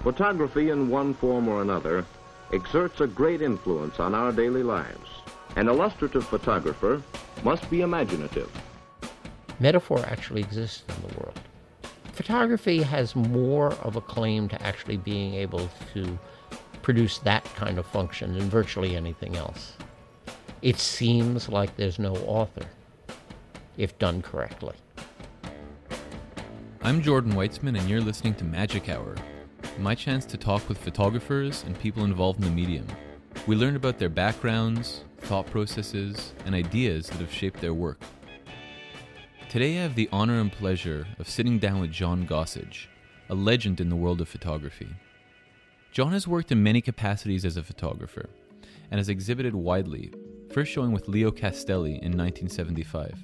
Photography in one form or another exerts a great influence on our daily lives. An illustrative photographer must be imaginative. Metaphor actually exists in the world. Photography has more of a claim to actually being able to produce that kind of function than virtually anything else. It seems like there's no author, if done correctly. I'm Jordan Weitzman, and you're listening to Magic Hour, my chance to talk with photographers and people involved in the medium. We learn about their backgrounds, thought processes, and ideas that have shaped their work. Today I have the honor and pleasure of sitting down with John Gossage, a legend in the world of photography. John has worked in many capacities as a photographer and has exhibited widely, first showing with Leo Castelli in 1975.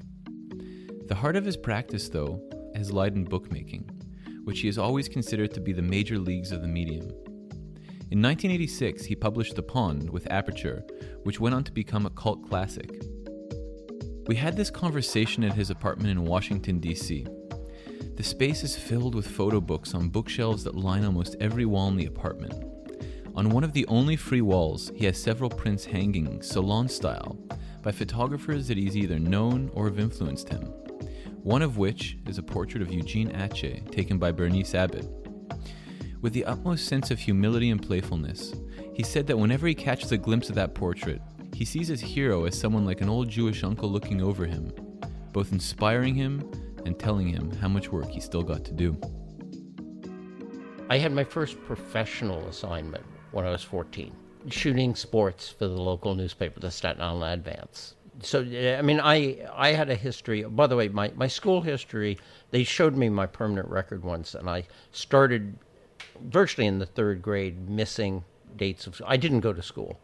The heart of his practice, though, has lied in bookmaking, which he has always considered to be the major leagues of the medium. In 1986, he published The Pond with Aperture, which went on to become a cult classic. We had this conversation at his apartment in Washington, D.C. The space is filled with photo books on bookshelves that line almost every wall in the apartment. On one of the only free walls, he has several prints hanging, salon style, by photographers that he's either known or have influenced him. One of which is a portrait of Eugene Atget taken by Berenice Abbott. With the utmost sense of humility and playfulness, he said that whenever he catches a glimpse of that portrait, he sees his hero as someone like an old Jewish uncle looking over him, both inspiring him and telling him how much work he still got to do. I had my first professional assignment when I was 14, shooting sports for the local newspaper, the Staten Island Advance. So, I mean, I, I had a history. By the way, my, my school history, they showed me my permanent record once, and I started virtually in the third grade missing dates of I didn't go to school.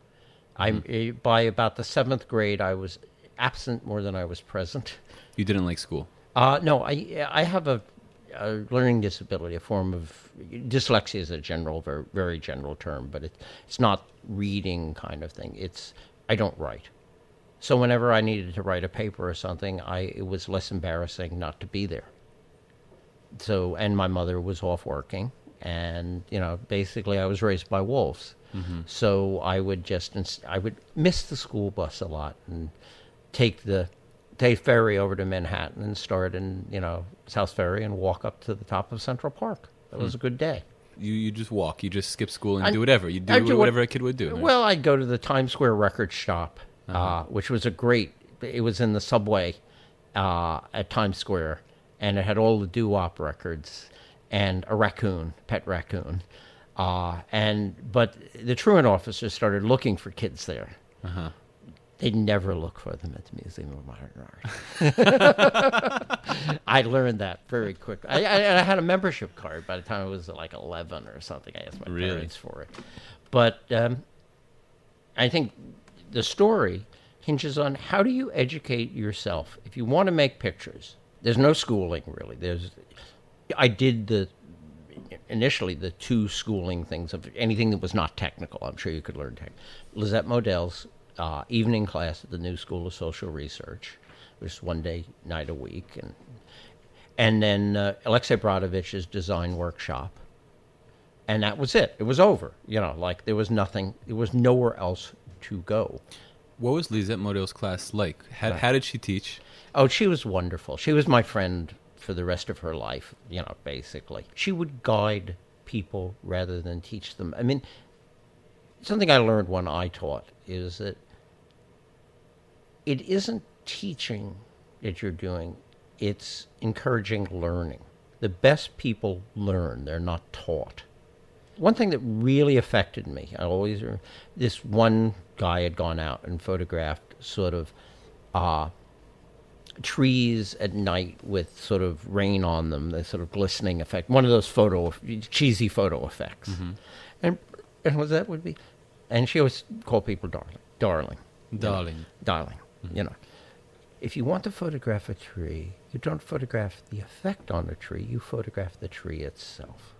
Mm-hmm. I by about the seventh grade I was absent more than I was present. You didn't like school? Uh, no, I I have a, a, learning disability, a form of dyslexia is a general, very very general term, but it, it's not reading kind of thing. It's I don't write. So whenever I needed to write a paper or something, I it was less embarrassing not to be there. So and my mother was off working, and you know basically I was raised by wolves. Mm-hmm. So I would just I would miss the school bus a lot and take the take ferry over to Manhattan and start in you know South Ferry and walk up to the top of Central Park. That was hmm. a good day. You you just walk. You just skip school and I, do whatever. You do, do whatever what, a kid would do. Right? Well, I'd go to the Times Square record shop, uh-huh. uh, which was a great. It was in the subway uh, at Times Square, and it had all the doo wop records and a raccoon, pet raccoon. Uh, and but the truant officers started looking for kids there. Uh-huh. They'd never look for them at the Museum of Modern Art. I learned that very quickly. I, I, I, had a membership card by the time I was like 11 or something. I asked my really? parents for it. But um, I think the story hinges on how do you educate yourself if you want to make pictures. There's no schooling really. There's I did the initially the two schooling things of anything that was not technical. I'm sure you could learn tech. Lisette Model's uh, evening class at the New School of Social Research, was one day night a week, and and then uh, Alexey Brodovitch's design workshop, and that was it. It was over. You know, like there was nothing. There was nowhere else to go. What was Lisette Model's class like? How, how did she teach? Oh, she was wonderful. She was my friend for the rest of her life, you know, basically. She would guide people rather than teach them. I mean, something I learned when I taught is that it isn't teaching that you're doing, it's encouraging learning. The best people learn, they're not taught. One thing that really affected me, I always, this one guy had gone out and photographed sort of uh, trees at night with sort of rain on them, the sort of glistening effect. One of those photo, cheesy photo effects. Mm-hmm. And and what that would be, and she always called people darling, darling, darling, you know, darling. Mm-hmm. You know, if you want to photograph a tree, you don't photograph the effect on the tree. You photograph the tree itself.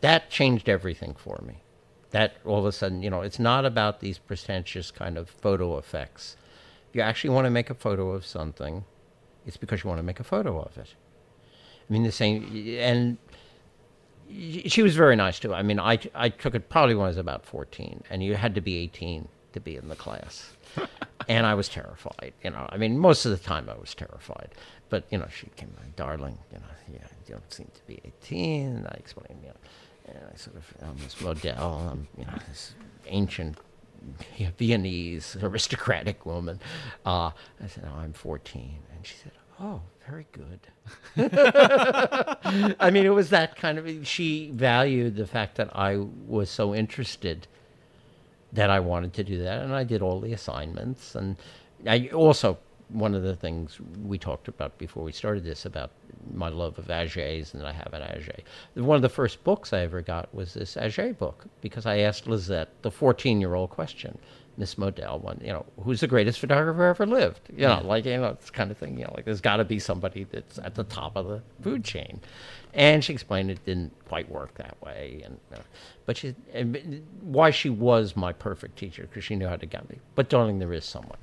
That changed everything for me. That all of a sudden, you know, it's not about these pretentious kind of photo effects If you actually want to make a photo of something, it's because you want to make a photo of it. I mean, the same, and she was very nice too. I mean, I, I took it probably when I was about 14, and you had to be 18 to be in the class. and I was terrified. You know, I mean, most of the time I was terrified. But, you know, she came, darling, you know, yeah, you don't seem to be 18. And I explained, you know, I sort of, I'm this Model, I'm, you know, this ancient Viennese aristocratic woman. Uh, I said, oh, I'm 14. And she said, oh, very good. I mean, it was that kind of, she valued the fact that I was so interested that I wanted to do that. And I did all the assignments. And I also one of the things we talked about before we started this about my love of Atgets and that I have an Atget. One of the first books I ever got was this Atget book because I asked Lisette the 14 year old question, Miss Model, one, you know, who's the greatest photographer ever lived? You know, like, you know, this kind of thing, you know, like there's got to be somebody that's at the top of the food chain. And she explained it didn't quite work that way. And, uh, but she, and why she was my perfect teacher because she knew how to get me. But darling, there is someone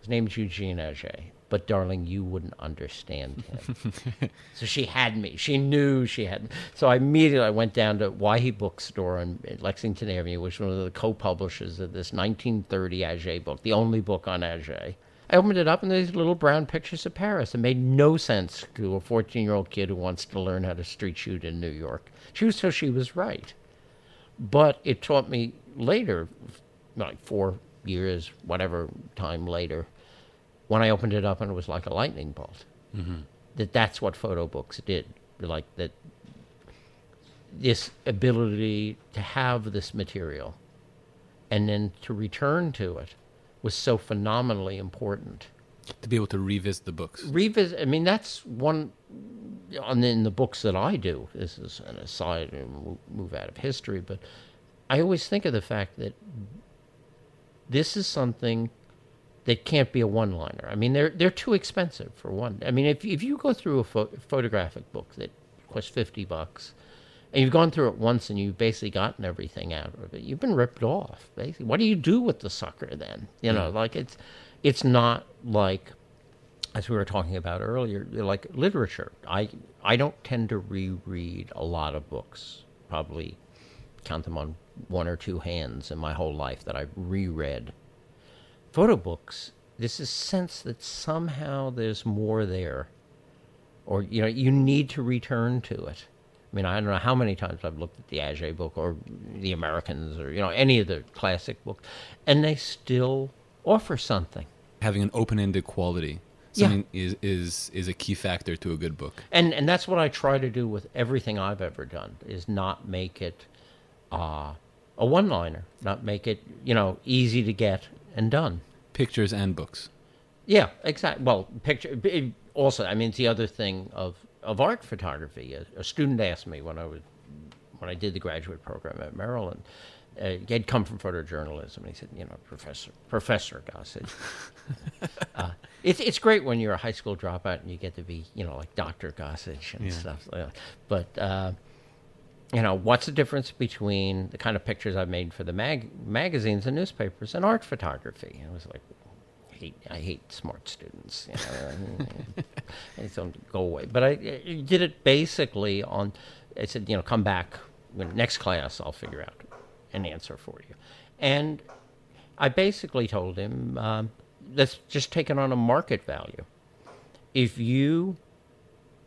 his name's Eugene Atget. But darling, you wouldn't understand him. so she had me. She knew she had. Me. So I immediately I went down to Weyhe Bookstore in, in Lexington Avenue, which was one of the co-publishers of this 1930 Atget book, the only book on Atget. I opened it up and there's little brown pictures of Paris. It made no sense to a 14 year old kid who wants to learn how to street shoot in New York. She was so she was right. But it taught me later, like four years, whatever time later, when I opened it up and it was like a lightning bolt. Mm-hmm. That that's what photo books did. Like that, this ability to have this material, and then to return to it, was so phenomenally important. To be able to revisit the books. Revisit. I mean, that's one. On the, in the books that I do, this is an aside, and move out of history, but I always think of the fact that this is something that can't be a one liner. I mean, they're they're too expensive for one. I mean, if if you go through a pho- photographic book that costs fifty bucks, and you've gone through it once and you've basically gotten everything out of it, you've been ripped off. Basically, what do you do with the sucker then? You know, hmm. like it's it's not like as we were talking about earlier, like literature. I I don't tend to reread a lot of books. Probably count them on one or two hands in my whole life that I've reread. Photo books, this is sense that somehow there's more there, or you know, you need to return to it. I mean, I don't know how many times I've looked at the Atget book or the Americans or you know any of the classic books, and they still offer something. Having an open-ended quality something yeah. is is is a key factor to a good book. And and that's what I try to do with everything I've ever done is not make it uh, a one liner, not make it, you know, easy to get and done. Pictures and books. Yeah, exactly. Well, picture also. I mean, it's the other thing of of art photography. A, a, student asked me when I was when I did the graduate program at Maryland. Uh, he had come from photojournalism, and he said, "You know, Professor Professor Gossage, uh, it's it's great when you're a high school dropout and you get to be, you know, like Doctor Gossage and yeah. stuff. But uh, you know, what's the difference between the kind of pictures I've made for the mag- magazines and newspapers and art photography? I was like, I hate, I hate smart students. You know, I don't go away. But I, I, did it basically on. I said, you know, come back when next class. I'll figure out an answer for you. And I basically told him, um, let's just take it on a market value. If you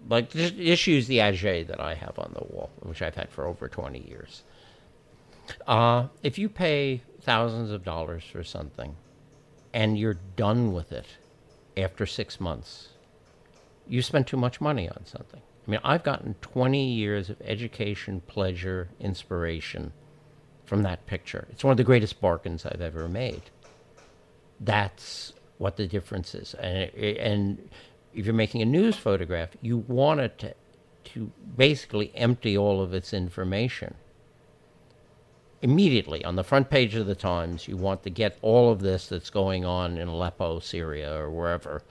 like just, just use the Atget that I have on the wall, which I've had for over 20 years. Uh, if you pay thousands of dollars for something and you're done with it after six months, you spent too much money on something. I mean, I've gotten 20 years of education, pleasure, inspiration from that picture. It's one of the greatest bargains I've ever made. That's what the difference is. And, and if you're making a news photograph, you want it to, to basically empty all of its information. Immediately on the front page of the Times, you want to get all of this that's going on in Aleppo, Syria, or wherever,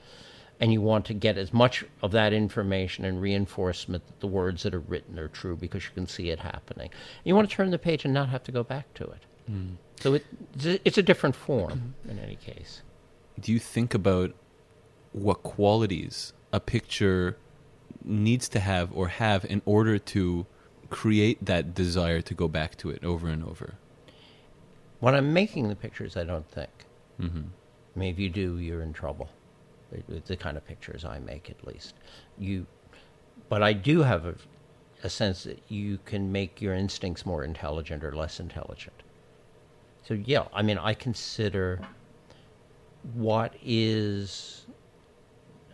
and you want to get as much of that information and reinforcement that the words that are written are true because you can see it happening. You want to turn the page and not have to go back to it. Mm. So it, it's a different form in any case. Do you think about what qualities a picture needs to have or have in order to create that desire to go back to it over and over? When I'm making the pictures, I don't think. hmm I mean, if you do, you're in trouble. It's the kind of pictures I make, at least. You, but I do have a, a sense that you can make your instincts more intelligent or less intelligent. So yeah, I mean, I consider what is.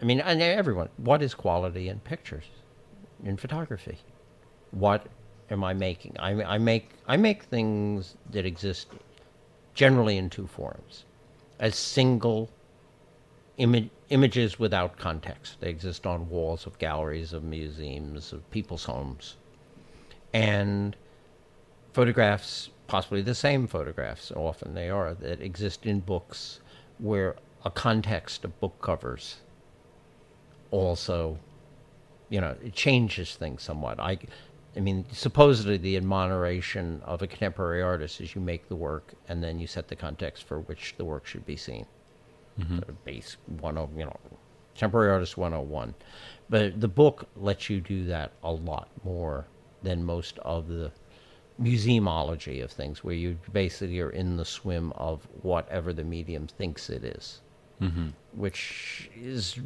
I mean, and everyone, what is quality in pictures, in photography? What am I making? I, I make I make things that exist generally in two forms as single ima- images without context. They exist on walls of galleries, of museums, of people's homes. And photographs, possibly the same photographs, often they are, that exist in books where a context of book covers also, you know, it changes things somewhat. I, I mean, supposedly the admiration of a contemporary artist is you make the work and then you set the context for which the work should be seen. Mm-hmm. Sort of base one oh, you know, contemporary artist one hundred one. But the book lets you do that a lot more than most of the museumology of things, where you basically are in the swim of whatever the medium thinks it is, Mm-hmm. which is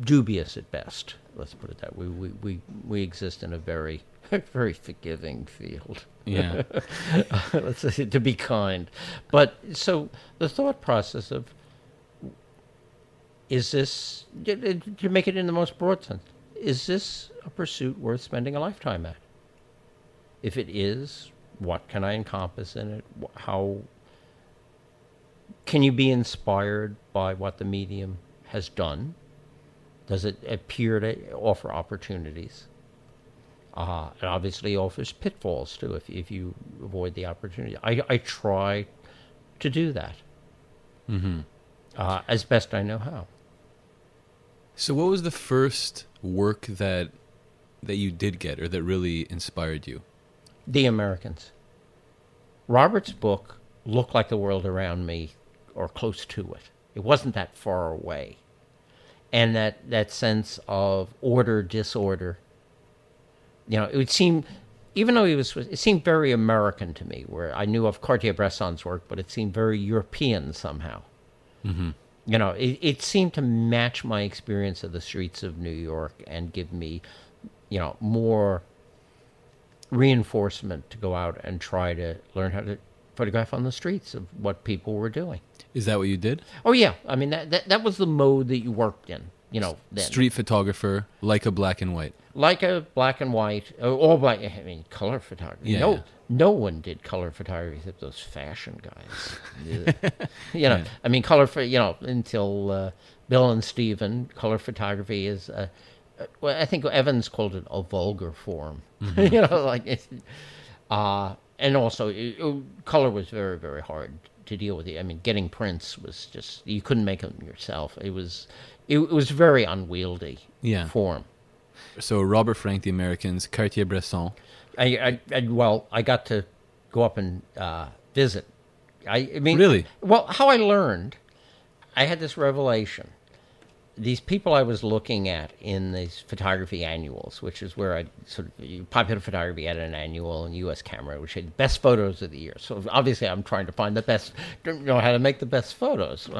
dubious at best. Let's put it that way. We we we exist in a very very forgiving field. Yeah. Let's say, to be kind. But so the thought process of is this to make it in the most broad sense? Is this a pursuit worth spending a lifetime at? If it is, what can I encompass in it? How can you be inspired by what the medium has done? Does it appear to offer opportunities? Uh, it obviously offers pitfalls too if, if you avoid the opportunity. I, I try to do that hmm uh, as best I know how. So, what was the first work that that you did get, or that really inspired you? The Americans. Robert's book looked like the world around me, or close to it. It wasn't that far away. And that, that sense of order, disorder. You know, it would seem, even though he was, it seemed very American to me, where I knew of Cartier-Bresson's work, but it seemed very European somehow. Mm-hmm. You know, it, it seemed to match my experience of the streets of New York and give me, you know, more reinforcement to go out and try to learn how to photograph on the streets of what people were doing. Is that what you did? Oh yeah, I mean that that, that was the mode that you worked in. You know, then. Street photographer, like a black and white. like a black and white, uh, all black. I mean, color photography. Yeah, no, yeah. no one did color photography except those fashion guys. You know, Yeah. I mean, color for you know until uh, Bill and Stephen, color photography is. Uh, uh, well, I think Evans called it a vulgar form. Mm-hmm. you know, like it's, uh, and also it, it- color was very very hard to deal with. I mean, getting prints was just you couldn't make them yourself. It was it, it was very unwieldy Yeah. form. So Robert Frank, the Americans, Cartier-Bresson. I, I, I well, I got to go up and uh, visit. I, I mean, Really? Well, how I learned, I had this revelation. These people I was looking at in these photography annuals, which is where I sort of popular photography had an annual and U.S. Camera, which had the best photos of the year. So obviously, I'm trying to find the best, you know, how to make the best photos.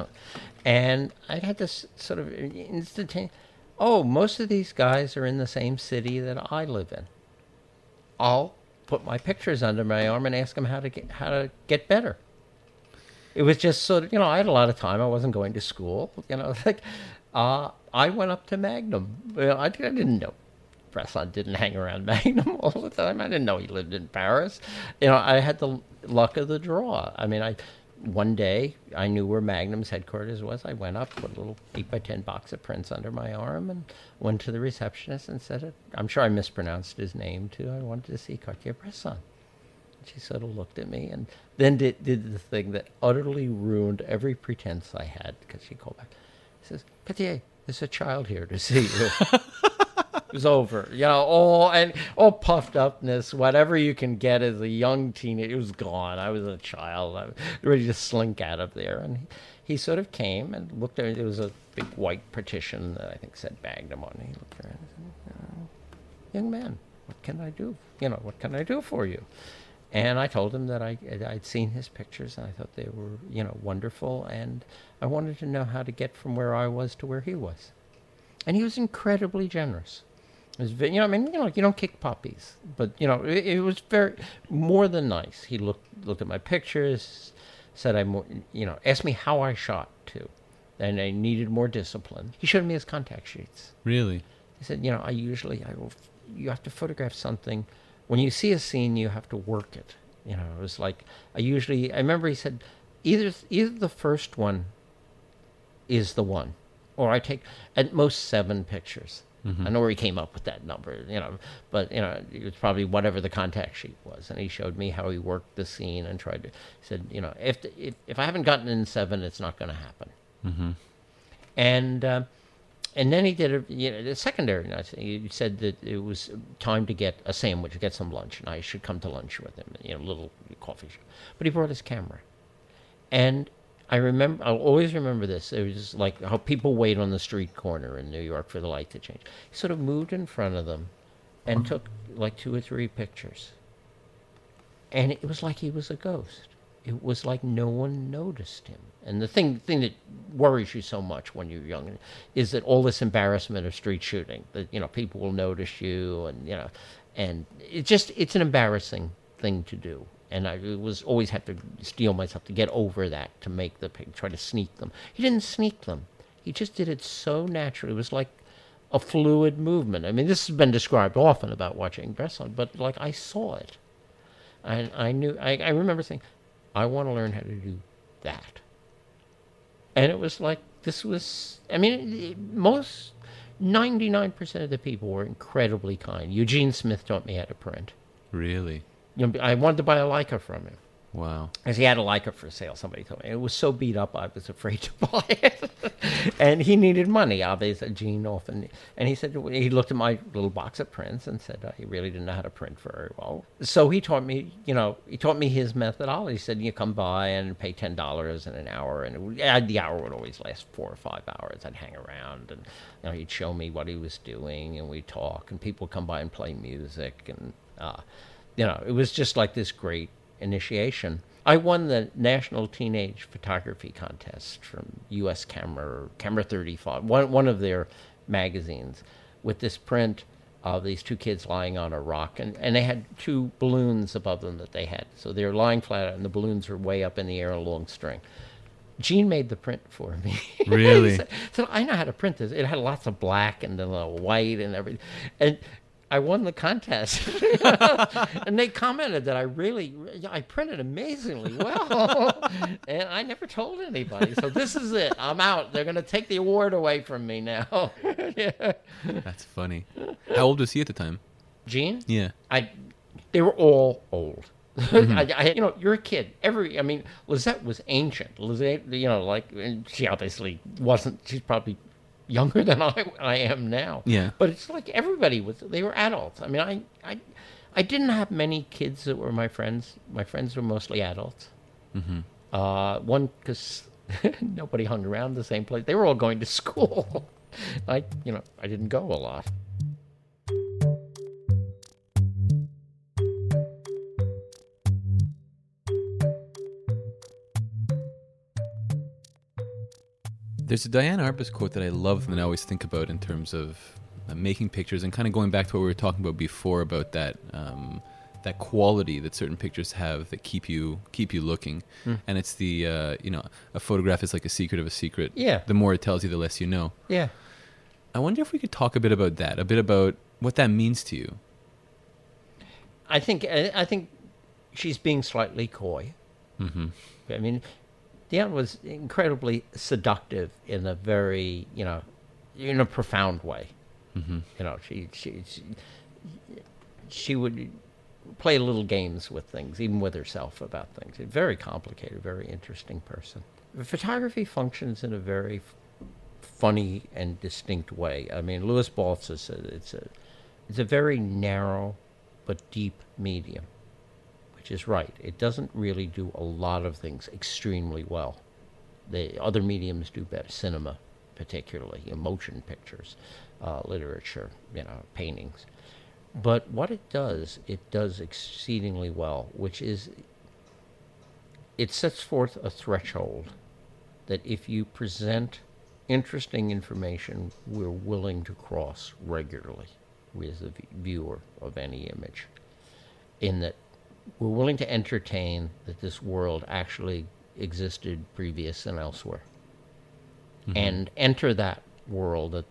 And I had this sort of instantaneous. Oh, most of these guys are in the same city that I live in. I'll put my pictures under my arm and ask them how to get how to get better. It was just sort of you know I had a lot of time. I wasn't going to school. You know, like uh, I went up to Magnum. Well, I, I didn't know. Bresson didn't hang around Magnum all the time. I didn't know he lived in Paris. You know, I had the luck of the draw. I mean, I one day I knew where Magnum's headquarters was. I went up, put a little eight by ten box of prints under my arm, and went to the receptionist and said it. I'm sure I mispronounced his name too. I wanted to see Cartier-Bresson. She sort of looked at me and then did, did the thing that utterly ruined every pretense I had because she called back. She says, Cartier, there's a child here to see you. it was over. You know, all and all puffed upness, whatever you can get as a young teenager, it was gone. I was a child. I was ready to slink out of there. And he, he sort of came and looked at it. There was a big white partition that I think said Magnum on it. He looked around and said, "Uh, Young man, what can I do? You know, what can I do for you? And I told him that I, I'd seen his pictures and I thought they were, you know, wonderful. And I wanted to know how to get from where I was to where he was. And he was incredibly generous. Was, you know, I mean, you know, you don't kick puppies, but you know, it, it was very more than nice. He looked looked at my pictures, said I, you know, asked me how I shot too, and I needed more discipline. He showed me his contact sheets. Really? He said, you know, I usually I will, you have to photograph something. When you see a scene, you have to work it. You know, it was like I usually. I remember he said, either either the first one is the one, or I take at most seven pictures. I know where he came up with that number, you know, but you know, it was probably whatever the contact sheet was, and he showed me how he worked the scene and tried to. He said, you know, if if, if I haven't gotten in seven, it's not going to happen. Mm-hmm. And uh, and then he did a you know the secondary night. He said that it was time to get a sandwich, get some lunch, and I should come to lunch with him. You know, a little coffee shop. But he brought his camera, and I remember. I'll always remember this. It was like how people wait on the street corner in New York for the light to change. He sort of moved in front of them, and took like two or three pictures. And it was like he was a ghost. It was like no one noticed him. And the thing thing that worries you so much when you're young is that all this embarrassment of street shooting, that you know people will notice you, and you know, and it just it's an embarrassing thing to do. And I was always had to steel myself to get over that to make the pic, try to sneak them. He didn't sneak them. He just did it so naturally. It was like a fluid movement. I mean, this has been described often about watching wrestling, but like I saw it. And I knew, I, I remember saying, I want to learn how to do that. And it was like, this was, I mean, most, 99% of the people were incredibly kind. Eugene Smith taught me how to print. Really? You know, I wanted to buy a Leica from him. Wow. Because he had a Leica for sale, somebody told me. It was so beat up, I was afraid to buy it. and he needed money, obviously, Gene often. And he said, he looked at my little box of prints and said uh, he really didn't know how to print very well. So he taught me, you know, he taught me his methodology. He said, you come by and pay $10 in an hour. And uh, the hour would always last four or five hours. I'd hang around and, you know, he'd show me what he was doing and we'd talk. And people would come by and play music. And, uh, you know, it was just like this great initiation. I won the National Teenage Photography Contest from U.S. Camera, Camera 35, one, one of their magazines, with this print of these two kids lying on a rock. And, and they had two balloons above them that they had. So they were lying flat, and the balloons were way up in the air, a long string. Gene made the print for me. Really? Said- so I know how to print this. It had lots of black and then a little white and everything. And I won the contest. and they commented that I really, I printed amazingly well. and I never told anybody. So this is it. I'm out. They're going to take the award away from me now. yeah. That's funny. How old was he at the time? Gene? Yeah. I, they were all old. Mm-hmm. I, I, you know, you're a kid. Every, I mean, Lisette was ancient. Lisette, you know, like she obviously wasn't. She's probably younger than I, I am now. Yeah. But it's like everybody was. They were adults. I mean, I, I, I didn't have many kids that were my friends. My friends were mostly adults. Mm-hmm. Uh, one because nobody hung around the same place. They were all going to school. I, you know, I didn't go a lot. There's a Diane Arbus quote that I love and I always think about in terms of uh, making pictures and kind of going back to what we were talking about before about that um, that quality that certain pictures have that keep you keep you looking. And it's the uh, you know a photograph is like a secret of a secret. Yeah. The more it tells you, the less you know. Yeah. I wonder if we could talk a bit about that, a bit about what that means to you. I think I I think she's being slightly coy. Mm-hmm. I mean, Diane was incredibly seductive in a very you know, in a profound way. Mm-hmm. You know, she she she, she would play little games with things, even with herself about things. A very complicated, very interesting person. Photography functions in a very f- funny and distinct way. I mean, Lewis Baltz is a, it's a it's a very narrow but deep medium, is right. It doesn't really do a lot of things extremely well. The other mediums do better. Cinema, particularly, you know, motion pictures, uh, literature, you know, paintings. But what it does, it does exceedingly well, which is it sets forth a threshold that if you present interesting information, we're willing to cross regularly with the viewer of any image. In that we're willing to entertain that this world actually existed previous and elsewhere. Mm-hmm. And enter that world at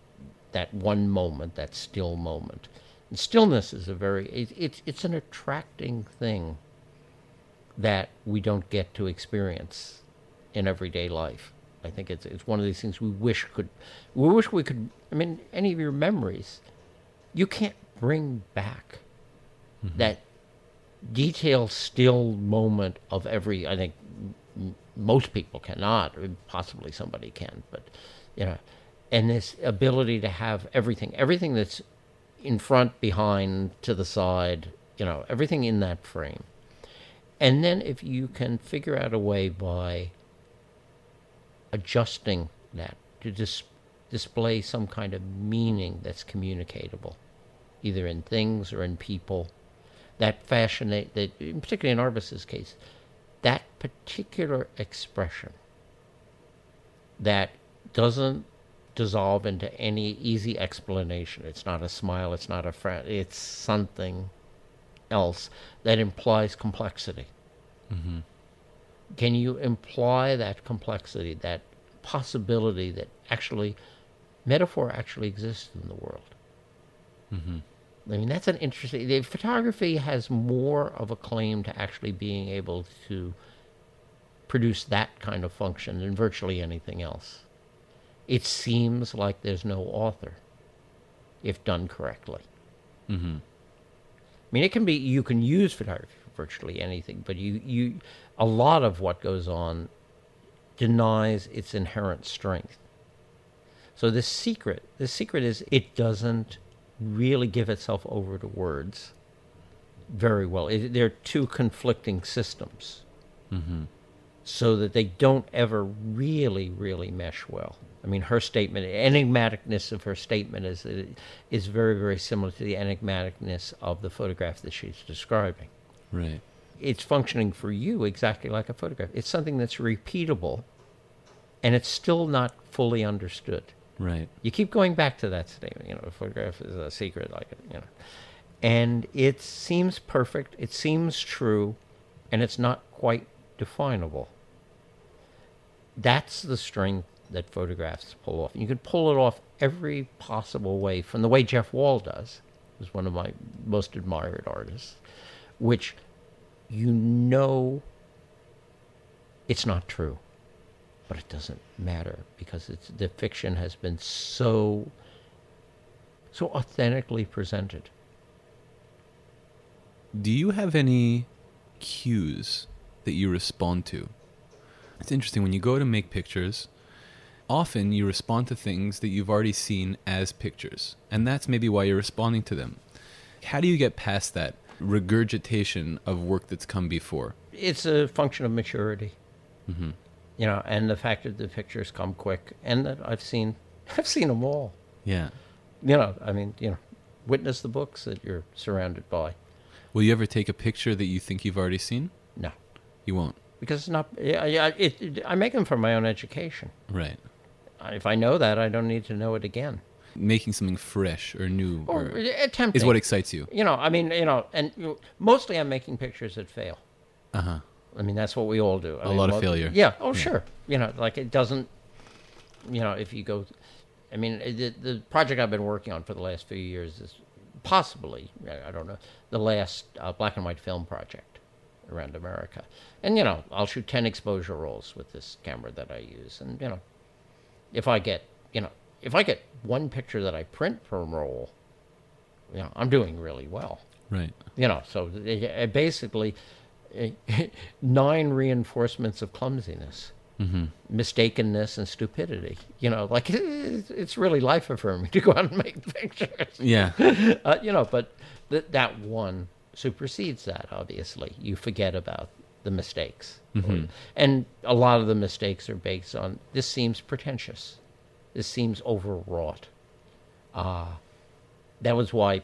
that one moment, that still moment. And stillness is a very, it, it's it's an attracting thing that we don't get to experience in everyday life. I think it's it's one of these things we wish could, we wish we could. I mean, any of your memories, you can't bring back mm-hmm. that detailed still moment of every. I think most people cannot. Possibly somebody can, but you know, and this ability to have everything, everything that's in front, behind, to the side, you know, everything in that frame. And then if you can figure out a way by adjusting that to dis- display some kind of meaning that's communicatable, either in things or in people, that fascinate that particularly in Arbus's case, that particular expression that doesn't dissolve into any easy explanation. It's not a smile, it's not a frown, it's something else that implies complexity. Mm-hmm. Can you imply that complexity, that possibility that actually metaphor actually exists in the world? Mm-hmm. I mean, that's an interesting. The photography has more of a claim to actually being able to produce that kind of function than virtually anything else. It seems like there's no author if done correctly. Mm-hmm. I mean, it can be you can use photography for virtually anything, but you you a lot of what goes on denies its inherent strength. So the secret, the secret is it doesn't really give itself over to words very well. It, they're two conflicting systems, Mm-hmm. so that they don't ever really, really mesh well. I mean, her statement, enigmaticness of her statement is is very, very similar to the enigmaticness of the photograph that she's describing Right. it's functioning for you exactly like a photograph. It's something that's repeatable, and it's still not fully understood. Right. You keep going back to that statement. You know, a photograph is a secret, like you know, and it seems perfect. It seems true, and it's not quite definable. That's the strength that photographs pull off. You can pull it off every possible way, from the way Jeff Wall does, who's one of my most admired artists, which you know it's not true, but it doesn't matter because it's the fiction has been so so authentically presented. Do you have any cues that you respond to? It's interesting when you go to make pictures, often you respond to things that you've already seen as pictures, and that's maybe why you're responding to them. How do you get past that regurgitation of work that's come before? It's a function of maturity, Mm-hmm. You know, and the fact that the pictures come quick, and that I've seen, I've seen them all. Yeah. You know, I mean, you know, witness the books that you're surrounded by. Will you ever take a picture that you think you've already seen? No, You won't. because it's not. Yeah, yeah, it, it, I make them for my own education. Right. If I know that, I don't need to know it again. Making something fresh or new Or or attempting is what excites you. you know. I mean, you know, and mostly I'm making pictures that fail. Uh huh. I mean, that's what we all do. I A mean, lot of mo- failure. Yeah. Oh, Yeah. sure. You know, like it doesn't. You know, if you go, I mean, the, the project I've been working on for the last few years is possibly, I don't know, the last uh, black and white film project around America. And you know, I'll shoot ten exposure rolls with this camera that I use, and you know, if I get, you know, if I get one picture that I print per roll, you know, I'm doing really well Right. you know so basically nine reinforcements of clumsiness Mm-hmm. mistakenness and stupidity you know like it's really life affirming to go out and make pictures Yeah. uh, you know but th- that one supersedes that obviously you forget about the mistakes Mhm. and a lot of the mistakes are based on this seems pretentious this seems overwrought uh, that was why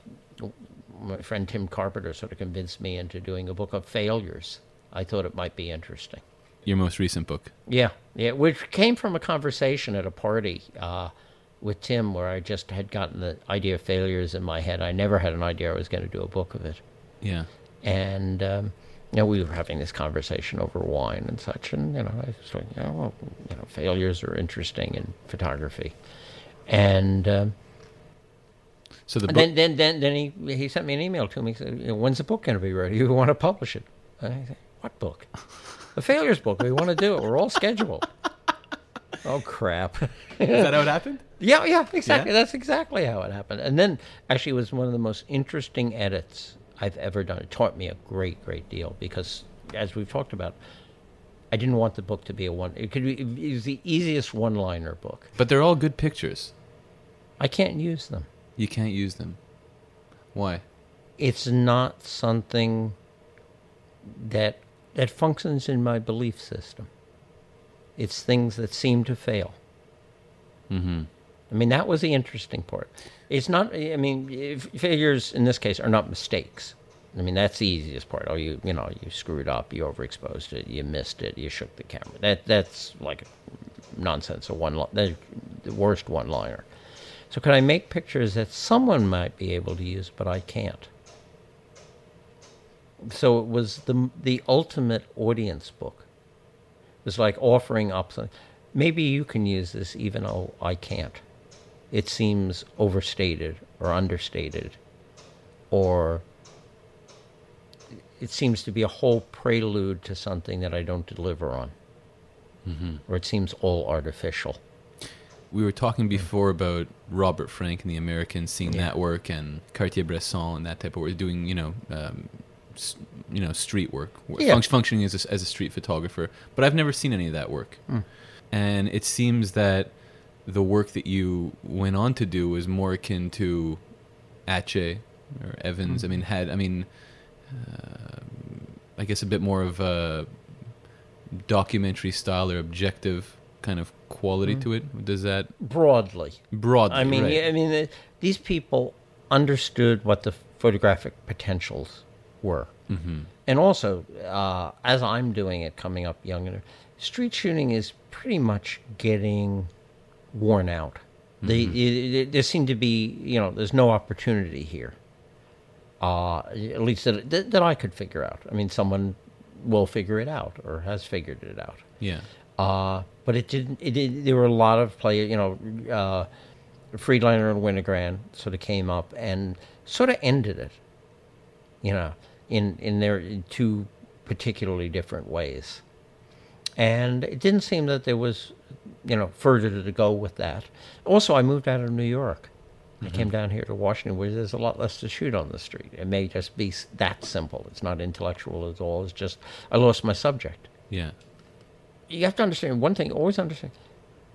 my friend Tim Carpenter sort of convinced me into doing a book of failures. I thought it might be interesting. Your most recent book. Yeah, yeah, which came from a conversation at a party uh, with Tim where I just had gotten the idea of failures in my head. I never had an idea I was going to do a book of it. Yeah. And, um, you know, we were having this conversation over wine and such. And, you know, I was like, know, well, you know failures are interesting in photography. And, um, So the book. then, then, then, then he, he sent me an email to me. He said, you know, when's the book going to be ready? You want to publish it? And I said, what book? The failures book. We want to do it. We're all scheduled. oh, crap. Is that how it happened? Yeah, yeah, exactly. Yeah? That's exactly how it happened. And then actually it was one of the most interesting edits I've ever done. It taught me a great, great deal because as we've talked about, I didn't want the book to be a one. It could be it was the easiest one-liner book. But they're all good pictures. I can't use them. You can't use them. Why? It's not something that that functions in my belief system. It's things that seem to fail. Mm-hmm. I mean, that was the interesting part. It's not. I mean, failures in this case are not mistakes. I mean, that's the easiest part. Oh, you you know, you screwed up, you overexposed it, you missed it, you shook the camera. That that's like nonsense. A one that's the worst one liner. So, can I make pictures that someone might be able to use, but I can't? So it was the the ultimate audience book. It was like offering up something. Maybe you can use this, even though I can't. It seems overstated or understated, or it seems to be a whole prelude to something that I don't deliver on, mm-hmm. or it seems all artificial. We were talking before about Robert Frank and the Americans seeing Yeah. that work and Cartier-Bresson and that type of work, doing you know, um, you know, street work, Yeah. func- functioning as a, as a street photographer. But I've never seen any of that work, Hmm. and it seems that the work that you went on to do was more akin to Atget or Evans. Hmm. I mean, had I mean, uh, I guess a bit more of a documentary style or objective kind of quality to it. Does that Broadly, broadly? I mean, right. I mean, these people understood what the photographic potentials were, mm-hmm. and also, uh, as I'm doing it, coming up younger, street shooting is pretty much getting worn out. They, it, it, there seem to be, you know, there's no opportunity here. Uh, at least that, that, that I could figure out. I mean, someone will figure it out or has figured it out. yeah, Uh, but it didn't. It did. There were a lot of players. You know, uh, Friedlander and Winogrand sort of came up and sort of ended it. You know, in in their in two particularly different ways, and it didn't seem that there was, you know, further to go with that. Also, I moved out of New York. I came down here to Washington, where there's a lot less to shoot on the street. It may just be that simple. It's not intellectual at all. It's just I lost my subject yeah, you have to understand one thing. Always understand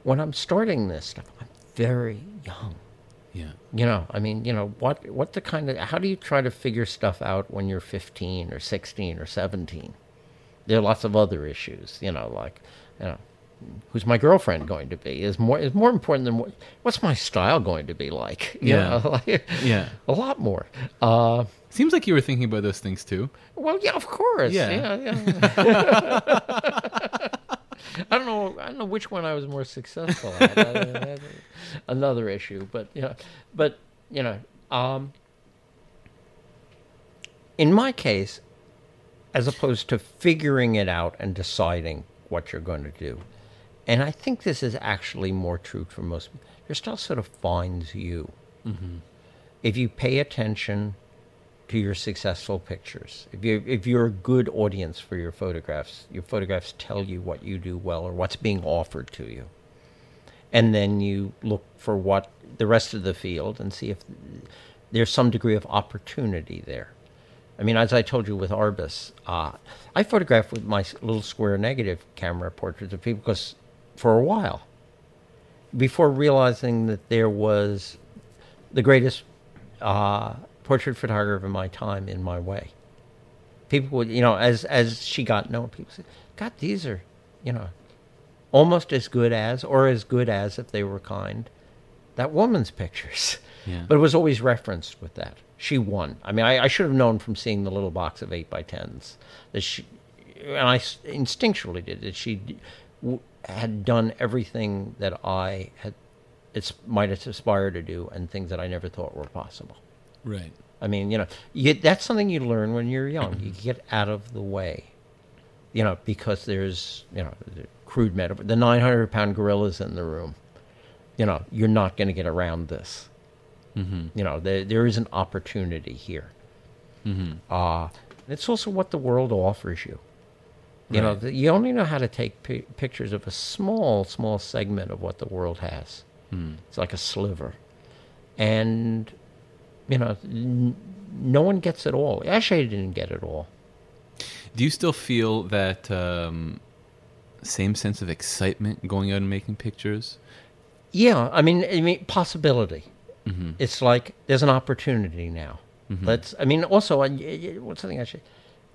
when I'm starting this stuff. I'm very young. yeah, You know, I mean, you know what? What the kind of? How do you try to figure stuff out when you're 15 or 16 or 17? There are lots of other issues. You know, like, you know, who's my girlfriend going to be is more is more important than what, what's my style going to be like. You Yeah. know, like, yeah. a lot more. Uh, Seems like you were thinking about those things too. Well, yeah, of course. Yeah. Yeah, yeah. I don't know. I don't know which one I was more successful at. I another issue, but you know, but you know, um, in my case, as opposed to figuring it out and deciding what you're going to do, and I think this is actually more true for most. Your style sort of finds you. If you pay attention to your successful pictures. If you if you're a good audience for your photographs, your photographs tell you what you do well or what's being offered to you. And then you look for what the rest of the field and see if there's some degree of opportunity there. I mean, as I told you with Arbus, uh, I photographed with my little square negative camera portraits of people because for a while, before realizing that there was the greatest uh, portrait photographer of my time in my way. People would, you know, as as she got known, people said, "God, these are, you know, almost as good as, or as good as, if they were kind, that woman's pictures." Yeah. But it was always referenced with that. she won. I mean, I, I should have known from seeing the little box of eight by tens that she, and I instinctually did that she w- had done everything that I had, it's might have aspired to do, and things that I never thought were possible. Right. I mean, you know, you that's something you learn when you're young. You get out of the way, you know, because there's, you know, the crude metaphor, the 900 pound gorilla's in the room. You know, you're not going to get around this. Mm-hmm. You know, there, there is an opportunity here. Mm-hmm. Uh, it's also what the world offers you. You know, the, you only know how to take pi- pictures of a small, small segment of what the world has. Mm. It's like a sliver. And, you know, n- no one gets it all. Actually, I didn't get it all. Do you still feel that um, same sense of excitement going out and making pictures? Yeah, I mean, I mean, possibility. Mm-hmm. It's like there's an opportunity now. Let's. I mean, also, I- what's something I should.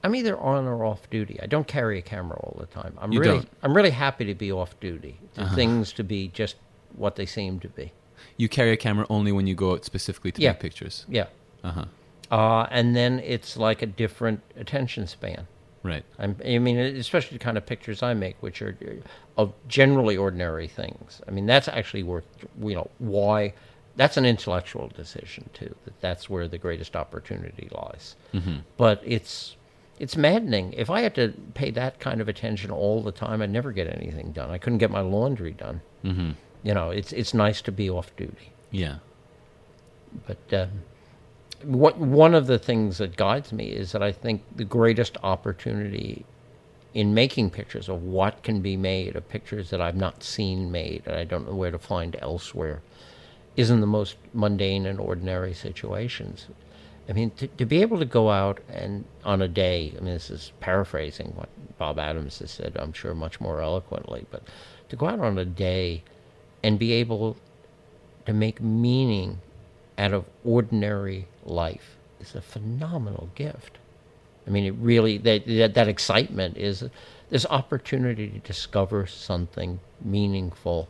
I'm either on or off duty. I don't carry a camera all the time. I'm You really, don't? I'm really happy to be off duty. Uh-huh. Things to be just what they seem to be. You carry a camera only when you go out specifically to Yeah. make pictures. Yeah. Uh huh. Uh, and then it's like a different attention span. Right. I'm, I mean, especially the kind of pictures I make, which are uh, of generally ordinary things. I mean, that's actually worth, you know, why. That's an intellectual decision too. That that's where the greatest opportunity lies. Mm-hmm. But it's it's maddening. If I had to pay that kind of attention all the time, I'd never get anything done. I couldn't get my laundry done. Mm-hmm. You know, it's it's nice to be off duty. Yeah. But um, what one of the things that guides me is that I think the greatest opportunity in making pictures of what can be made of pictures that I've not seen made and I don't know where to find elsewhere is in the most mundane and ordinary situations. I mean, to, to be able to go out and on a day, I mean, this is paraphrasing what Bob Adams has said, I'm sure much more eloquently, but to go out on a day and be able to make meaning out of ordinary life is a phenomenal gift. I mean, it really that that, that excitement is this opportunity to discover something meaningful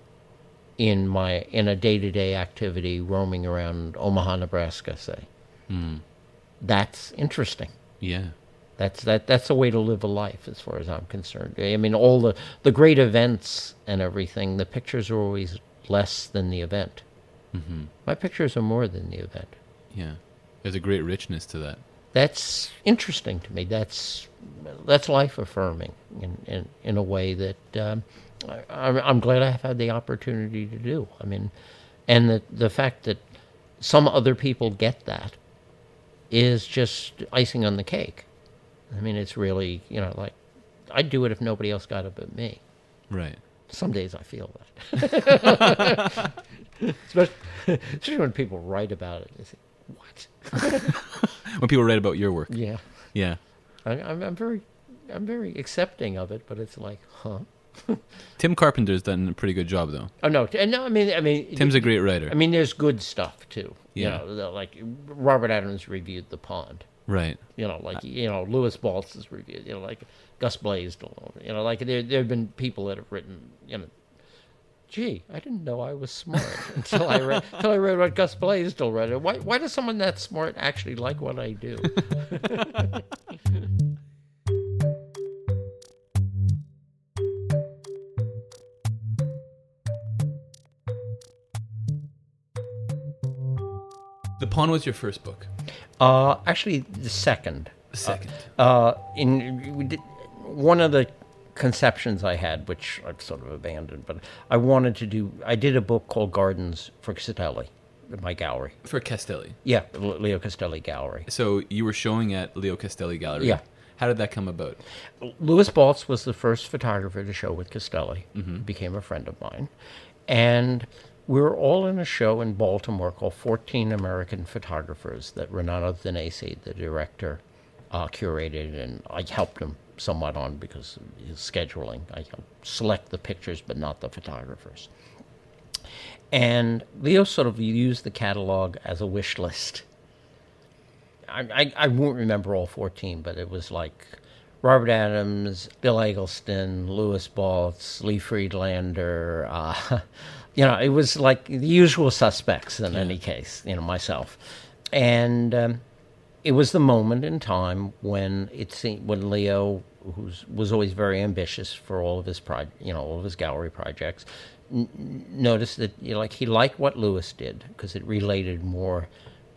in my in a day to day activity roaming around Omaha, Nebraska, say. Mm. That's interesting. Yeah. That's that. That's a way to live a life, as far as I'm concerned. I mean, all the the great events and everything. The pictures are always less than the event. Mm-hmm. My pictures are more than the event. Yeah. There's a great richness to that. That's interesting to me. That's that's life affirming in, in in a way that um, I, I'm, I'm glad I have had the opportunity to do. I mean, and the the fact that some other people get that is just icing on the cake. I mean, it's really you know like I'd do it if nobody else got it but me. Right. Some days I feel that, especially, especially when people write about it. They say, "What?" When people write about your work. Yeah. Yeah. I, I'm, I'm very, I'm very accepting of it, but it's like, huh? Tim Carpenter's done a pretty good job, though. Oh no, and no, I mean, I mean, Tim's a great writer. I mean, there's good stuff too. Yeah. You know, like Robert Adams reviewed The Pond. right. You know, like you know, Lewis Baltz has reviewed. You know, like Gus Blaisdell. You know, like there there have been people that have written. You know, gee, I didn't know I was smart until I read until I read what Gus Blaisdell read. Why why does someone that smart actually like what I do? The Pond was your first book. Uh, actually, the second. The second. Uh, in we did, one of the conceptions I had, which I've sort of abandoned, but I wanted to do. I did a book called Gardens for Castelli, my gallery. For Castelli. Yeah, Leo Castelli Gallery. So you were showing at Leo Castelli Gallery. Yeah. How did that come about? Lewis Baltz was the first photographer to show with Castelli. Became a friend of mine, and we were all in a show in Baltimore called 14 American Photographers that Renato Danese, the director, uh, curated, and I helped him somewhat on because of his scheduling. I select the pictures, but not the photographers. And Leo sort of used the catalog as a wish list. I, I, I won't remember all 14, but it was like Robert Adams, Bill Eggleston, Lewis Baltz, Lee Friedlander. Uh, you know, it was like the usual suspects in any case, you know, myself. and um, it was the moment in time when it seemed when Leo, who was always very ambitious for all of his pro, you know, all of his gallery projects, n- noticed that you know, like he liked what Lewis did because it related more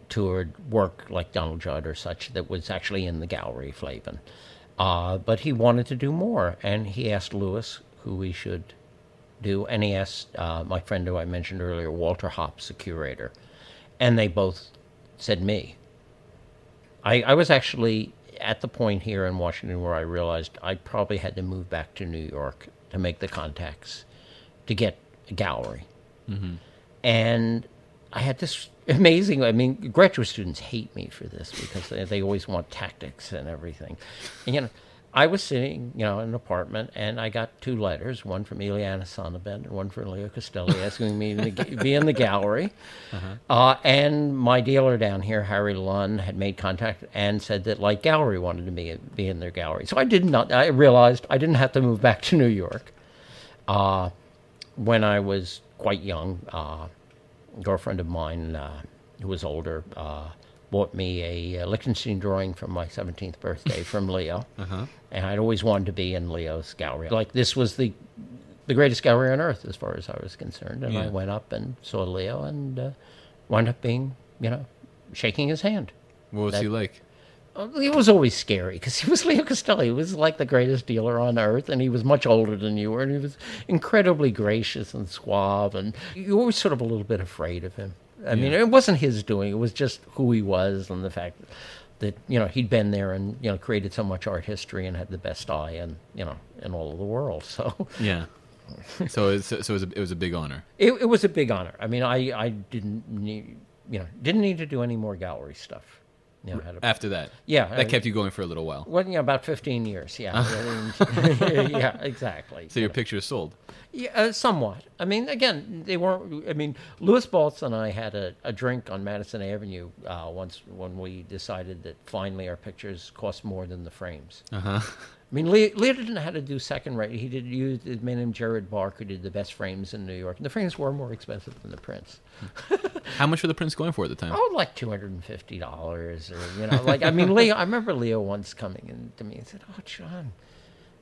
toward work like Donald Judd or such that was actually in the gallery, Flavin. Uh, but he wanted to do more, and he asked Lewis who he should do, and he asked uh, my friend who I mentioned earlier, Walter Hopps, the curator, and they both said me. I, I was actually at the point here in Washington where I realized I probably had to move back to New York to make the contacts to get a gallery. Mm-hmm. And I had this amazing. I mean, graduate students hate me for this because they, they always want tactics and everything. And, you know, I was sitting, you know, in an apartment, and I got two letters, one from Ileana Sonnabend and one from Leo Castelli, asking me to be in the gallery. uh and my dealer down here, Harry Lunn, had made contact and said that Light Gallery wanted to be, be in their gallery. So I did not. I realized I didn't have to move back to New York. Uh, when I was quite young, uh, a girlfriend of mine uh, who was older uh, bought me a, uh Lichtenstein drawing from my 17th birthday from Leo. Uh-huh. And I'd always wanted to be in Leo's gallery. Like, this was the the greatest gallery on earth as far as I was concerned. And I went up and saw Leo and uh, wound up being, you know, shaking his hand. What was That- he like? Uh, He was always scary because he was Leo Castelli. He was like the greatest dealer on earth, and he was much older than you were, and he was incredibly gracious and suave, and you were always sort of a little bit afraid of him. I mean, it wasn't his doing; it was just who he was, and the fact that you know he'd been there and you know created so much art history and had the best eye, and you know, in all of the world. So Yeah. So it's, so it was a, it was a big honor. it, it was a big honor. I mean, I I didn't need you know didn't need to do any more gallery stuff. You know, had a, After that, Yeah, that I- kept you going for a little while. Well, yeah, about 15 years, yeah. Yeah, exactly. So your pictures sold. Yeah, uh, somewhat. I mean, again, they weren't. I mean, Lewis Baltz and I had a, a drink on Madison Avenue uh, once when we decided that finally our pictures cost more than the frames. Uh huh. I mean, Leo, Leo didn't know how to do second rate. He did use a man named Jared Bark who did the best frames in New York. And the frames were more expensive than the prints. How much were the prints going for at the time? Oh, like two hundred and fifty dollars, or you know, like I mean, Leo. I remember Leo once coming in to me and said, "Oh, John,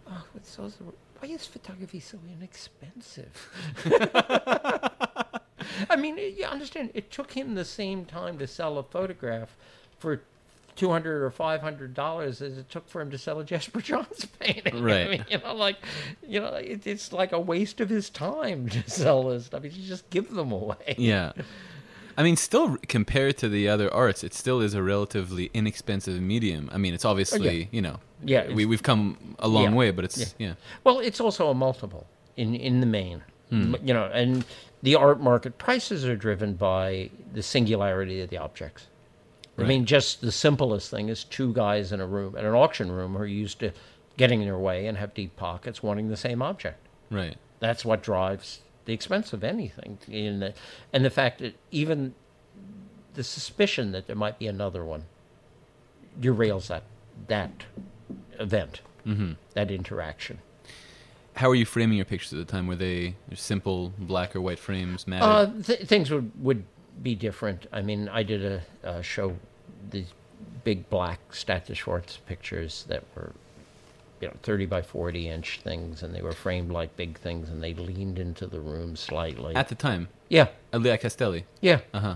oh, what's those? Why is photography so inexpensive?" I mean, you understand? It took him the same time to sell a photograph for two hundred or five hundred dollars as it took for him to sell a Jasper Johns painting. Right. I mean, you know, like, you know, it, it's like a waste of his time to sell this stuff. He should just give them away. Yeah. I mean, still compared to the other arts, it still is a relatively inexpensive medium. I mean, it's obviously you know, Yeah, we we've come a long Yeah. way, but it's yeah. Well, it's also a multiple in in the main, hmm. M- you know, and the art market prices are driven by the singularity of the objects. I mean, just the simplest thing is two guys in a room, in an auction room, who are used to getting in their way and have deep pockets, wanting the same object. Right. That's what drives the expense of anything. In the, and the fact that even the suspicion that there might be another one derails that that event, mm-hmm. that interaction. How are you framing your pictures at the time? Were they simple black or white frames, matted? Uh, th- things would, would be different. I mean, I did a, a show, these big black Stadt des Schwarz pictures that were, you know, 30 by 40 inch things, and they were framed like big things, and they leaned into the room slightly. at the time, yeah, Elia Castelli. yeah. Uh huh.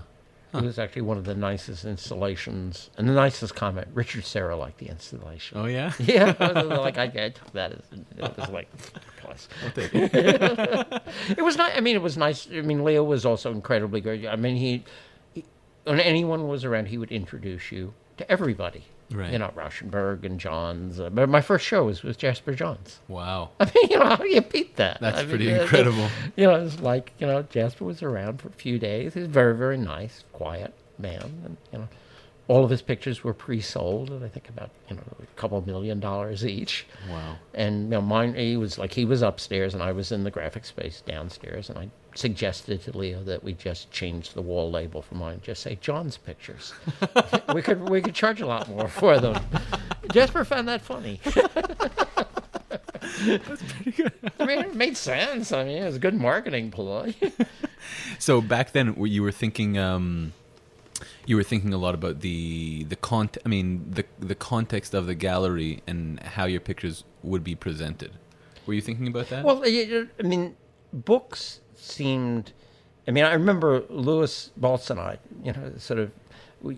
It was actually one of the nicest installations, and the nicest comment. Richard Serra liked the installation. Oh yeah. Yeah, like I, I took that as it was like plus. it was not. I mean, it was nice. I mean, Leo was also incredibly great. I mean, he, he when anyone was around, he would introduce you to everybody. Right. You know, Rauschenberg and Johns. Uh, but my first show was with Jasper Johns. Wow. I mean, you know, how do you beat that? That's I pretty the- incredible. You know, it's like you know, Jasper was around for a few days. He's very, very nice, quiet man, and you know, all of his pictures were pre-sold at I think about you know a couple million dollars each. Wow. And you know, mine he was like he was upstairs and I was in the graphic space downstairs, and I suggested to Leo that we just change the wall label for mine, just say John's pictures. we could we could charge a lot more for them. Jasper found that funny. That's pretty good. I mean, it made sense. I mean, it was a good marketing ploy. So back then, you were thinking, um, You were thinking a lot about the the con. I mean, the the context of the gallery and how your pictures would be presented. Were you thinking about that? Well, I mean, books seemed. I mean, I remember Lewis Baltz and I, you know, sort of,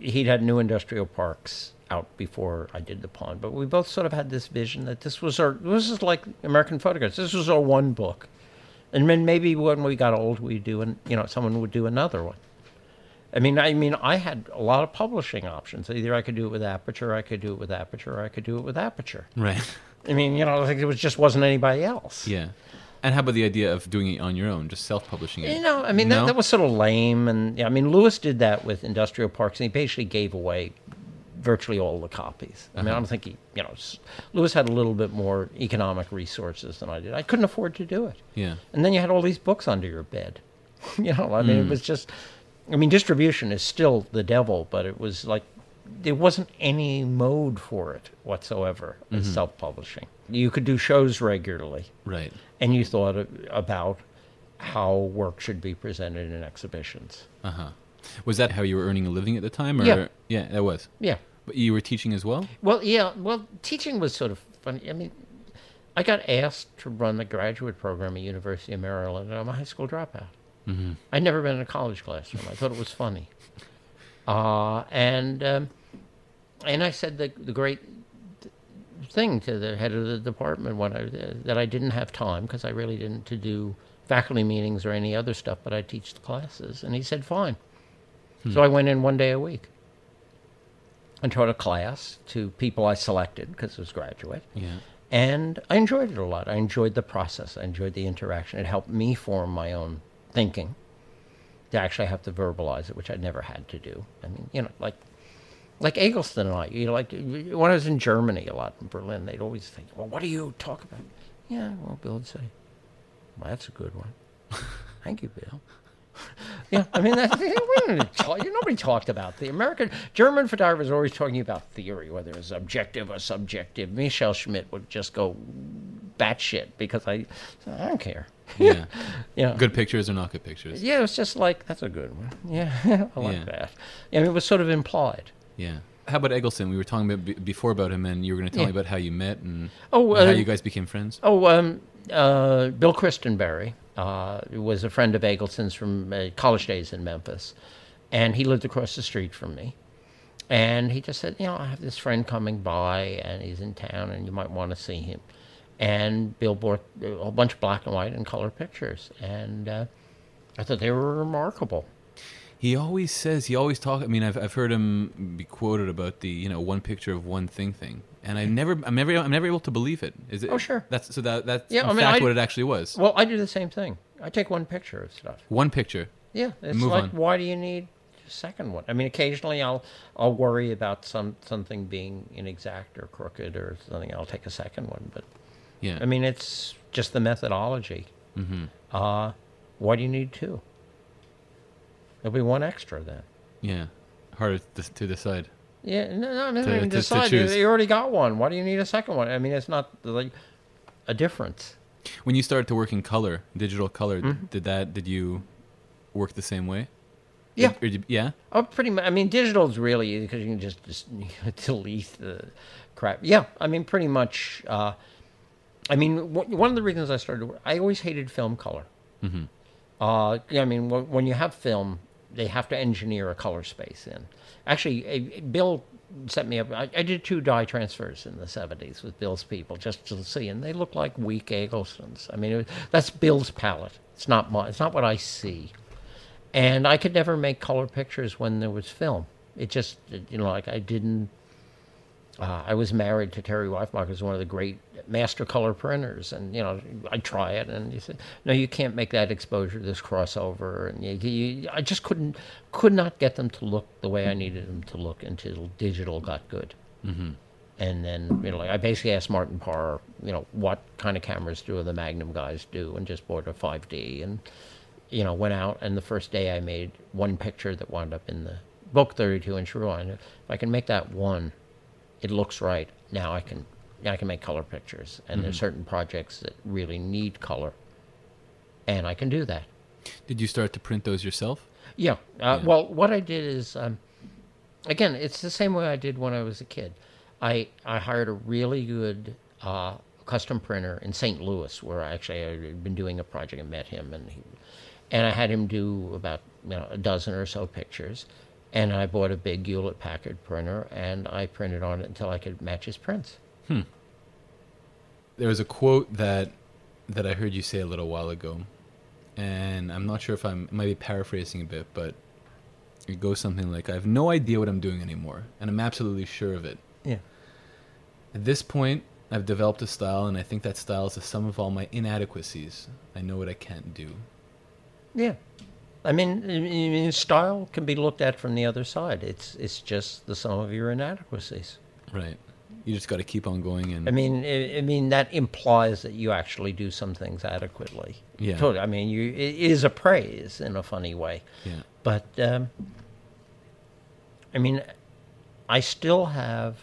he'd had new industrial parks out before I did the pond, but we both sort of had this vision that this was our, this is like American photographs. This was our one book. And then maybe when we got old, we'd do, an, you know, someone would do another one. I mean, I mean, I had a lot of publishing options. Either I could do it with Aperture, I could do it with Aperture, or I could do it with Aperture. right. I mean, you know, like it was just wasn't anybody else. Yeah. And how about the idea of doing it on your own, just self-publishing it? You know, I mean, No? that, that was sort of lame. And yeah, I mean, Lewis did that with industrial parks, and he basically gave away virtually all the copies. I mean, I uh-huh. don't think he, you know, Lewis had a little bit more economic resources than I did. I couldn't afford to do it. Yeah. And then you had all these books under your bed. you know, I mean, it hmm. was just, I mean, distribution is still the devil, but it was like, there wasn't any mode for it whatsoever as mm-hmm. self publishing. You could do shows regularly Right. and you thought about how work should be presented in exhibitions. Uh huh. Was that how you were earning a living at the time? Or Yeah. Yeah, that was. Yeah. But you were teaching as well. Well, yeah. Well, teaching was sort of funny. I mean, I got asked to run the graduate program at University of Maryland, and I'm a high school dropout. Mm-hmm. I'd never been in a college classroom. I thought it was funny. Uh, and um, and I said the the great thing to the head of the department when I, that I didn't have time because I really didn't to do faculty meetings or any other stuff, but I teach the classes, and he said fine. Hmm. So I went in one day a week and taught a class to people I selected because it was graduate. Yeah. And I enjoyed it a lot. I enjoyed the process. I enjoyed the interaction. It helped me form my own thinking to actually have to verbalize it, which I'd never had to do. I mean, you know, like like Eggleston and I, you know, like when I was in Germany a lot in Berlin, they'd always think, well, what do you talk about? Yeah, well, Bill would say, well, that's a good one. Thank you, Bill. yeah, I mean, that's, talk, nobody talked about the American German photographers always talking about theory, whether it was objective or subjective. Michael Schmidt would just go batshit because I, I don't care. Yeah. Yeah, good pictures or not good pictures? Yeah, it was just like that's a good one. Yeah, I like Yeah. that. I mean, it was sort of implied. Yeah. How about Eggleston? We were talking about b- before about him, and you were going to tell Yeah. me about how you met and Oh, and how uh, you guys became friends. Oh, um, uh, Bill Christenberry uh, was a friend of Eggleston's from uh, college days in Memphis, and he lived across the street from me. And he just said, you know, I have this friend coming by, and he's in town, and you might want to see him. And Bill bought a bunch of black and white and color pictures, and uh, I thought they were remarkable. He always says he always talk. I mean, I've I've heard him be quoted about the you know one picture of one thing thing, and I never I'm never I'm never able to believe it. Is it? Oh, sure. That's so that that's Yeah, in I mean, fact I- what it actually was. Well, I do the same thing. I take one picture of stuff. One picture. Yeah, it's Move like on. why do you need a second one? I mean, occasionally I'll I'll worry about some something being inexact or crooked or something. I'll take a second one, but Yeah. I mean, it's just the methodology. hmm Uh, why do you need two? There'll be one extra then. Yeah. Harder to, to decide. Yeah, no, no, no. To- mean, to- decide. You, you already got one. Why do you need a second one? I mean, it's not like a difference. When you started to work in color, digital color, Mm-hmm. did that? Did you work the same way? Yeah. Did- yeah. Oh, pretty much. I mean, digital is really easy because you can just, just delete the crap. Yeah, I mean, pretty much. Uh, I mean, wh- one of the reasons I started, to- work I always hated film color. Mhm. Uh, yeah, I mean, wh- when you have film, they have to engineer a color space in. Actually, Bill set me up. I, I did two dye transfers in the '70s with Bill's people just to see, and they look like weak Egglestons. I mean, that's Bill's palette. It's not my. It's not what I see and I could never make color pictures when there was film. It just, you know, like I didn't. Uh, I was married to Terri Weifenbach, who's one of the great master color printers, and you know, I try it, and he said, "No, you can't make that exposure, this crossover," and you, you, I just couldn't, could not get them to look the way I needed them to look until digital got good. Mm-hmm. And then, you know, like I basically asked Martin Parr, you know, what kind of cameras do the Magnum guys do, and just bought a 5D, and you know, went out, and the first day I made one picture that wound up in the book, 32 inch rule. If I can make that one, it looks right. Now I can, now I can make color pictures, and there's certain projects that really need color, and I can do that. Did you start to print those yourself? Yeah. Uh, Yeah. Well, what I did is um, again, it's the same way I did when I was a kid. I I hired a really good uh, custom printer in St. Louis, where I actually had been doing a project and met him, and he, and I had him do about you know a dozen or so pictures, and I bought a big Hewlett Packard printer, and I printed on it until I could match his prints. Hmm. There was a quote that that I heard you say a little while ago, and I'm not sure if I'm I might be paraphrasing a bit, but it goes something like, "I have no idea what I'm doing anymore, and I'm absolutely sure of it. Yeah. At this point, I've developed a style, and I think that style is the sum of all my inadequacies. I know what I can't do." Yeah. I mean, I mean, style can be looked at from the other side. It's it's just the sum of your inadequacies. Right. You just got to keep on going, and I mean, I, I mean that implies that you actually do some things adequately. Yeah. Totally. I mean, you it is a praise in a funny way, yeah, but um, I mean, I still have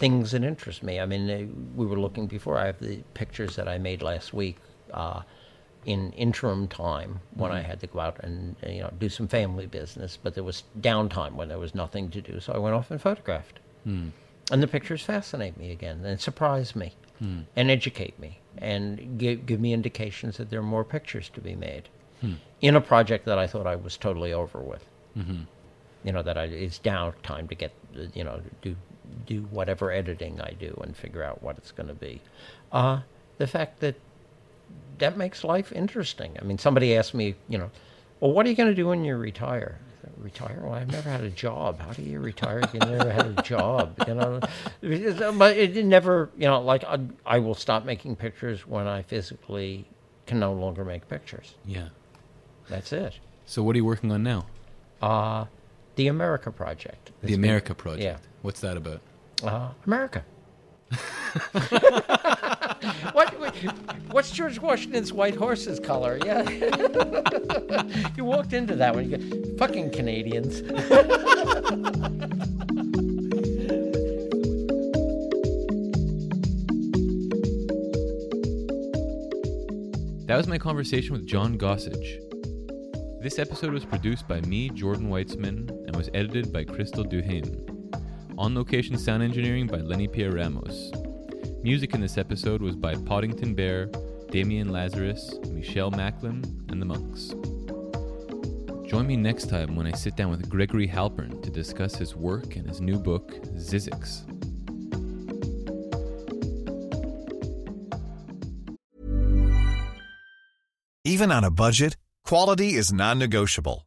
things that interest me. I mean, uh, we were looking before. I have the pictures that I made last week uh, in interim time when I mm-hmm. had to go out and you know do some family business, but there was downtime when there was nothing to do, so I went off and photographed. Hmm. And the pictures fascinate me again and surprise me hmm. and educate me and give, give me indications that there are more pictures to be made hmm. in a project that I thought I was totally over with. Mm-hmm. You know, that I, it's now time to get, you know, do, do whatever editing I do and figure out what it's going to be. Uh, the fact that that makes life interesting. I mean, somebody asked me, you know, well, what are you going to do when you retire? Said, Retire? Well, I've never had a job. How do you retire you never had a job? You know, but it never, you know, like I, I will stop making pictures when I physically can no longer make pictures. yeah. That's it. So, what are you working on now? Uh, the America Project. The America Project. yeah. What's that about? Uh, America. what, what? What's George Washington's white horse's color? Yeah. you walked into that one. You go, fucking Canadians. That was my conversation with John Gossage. This episode was produced by me, Jordan Weitzman, and was edited by Crystal Duhane. On location sound engineering by Lenny Pierre Ramos. Music in this episode was by Poddington Bear, Damien Lazarus, Michelle Macklin, and the Monks. Join me next time when I sit down with Gregory Halpern to discuss his work and his new book, ZZYZX. Even on a budget, quality is non-negotiable.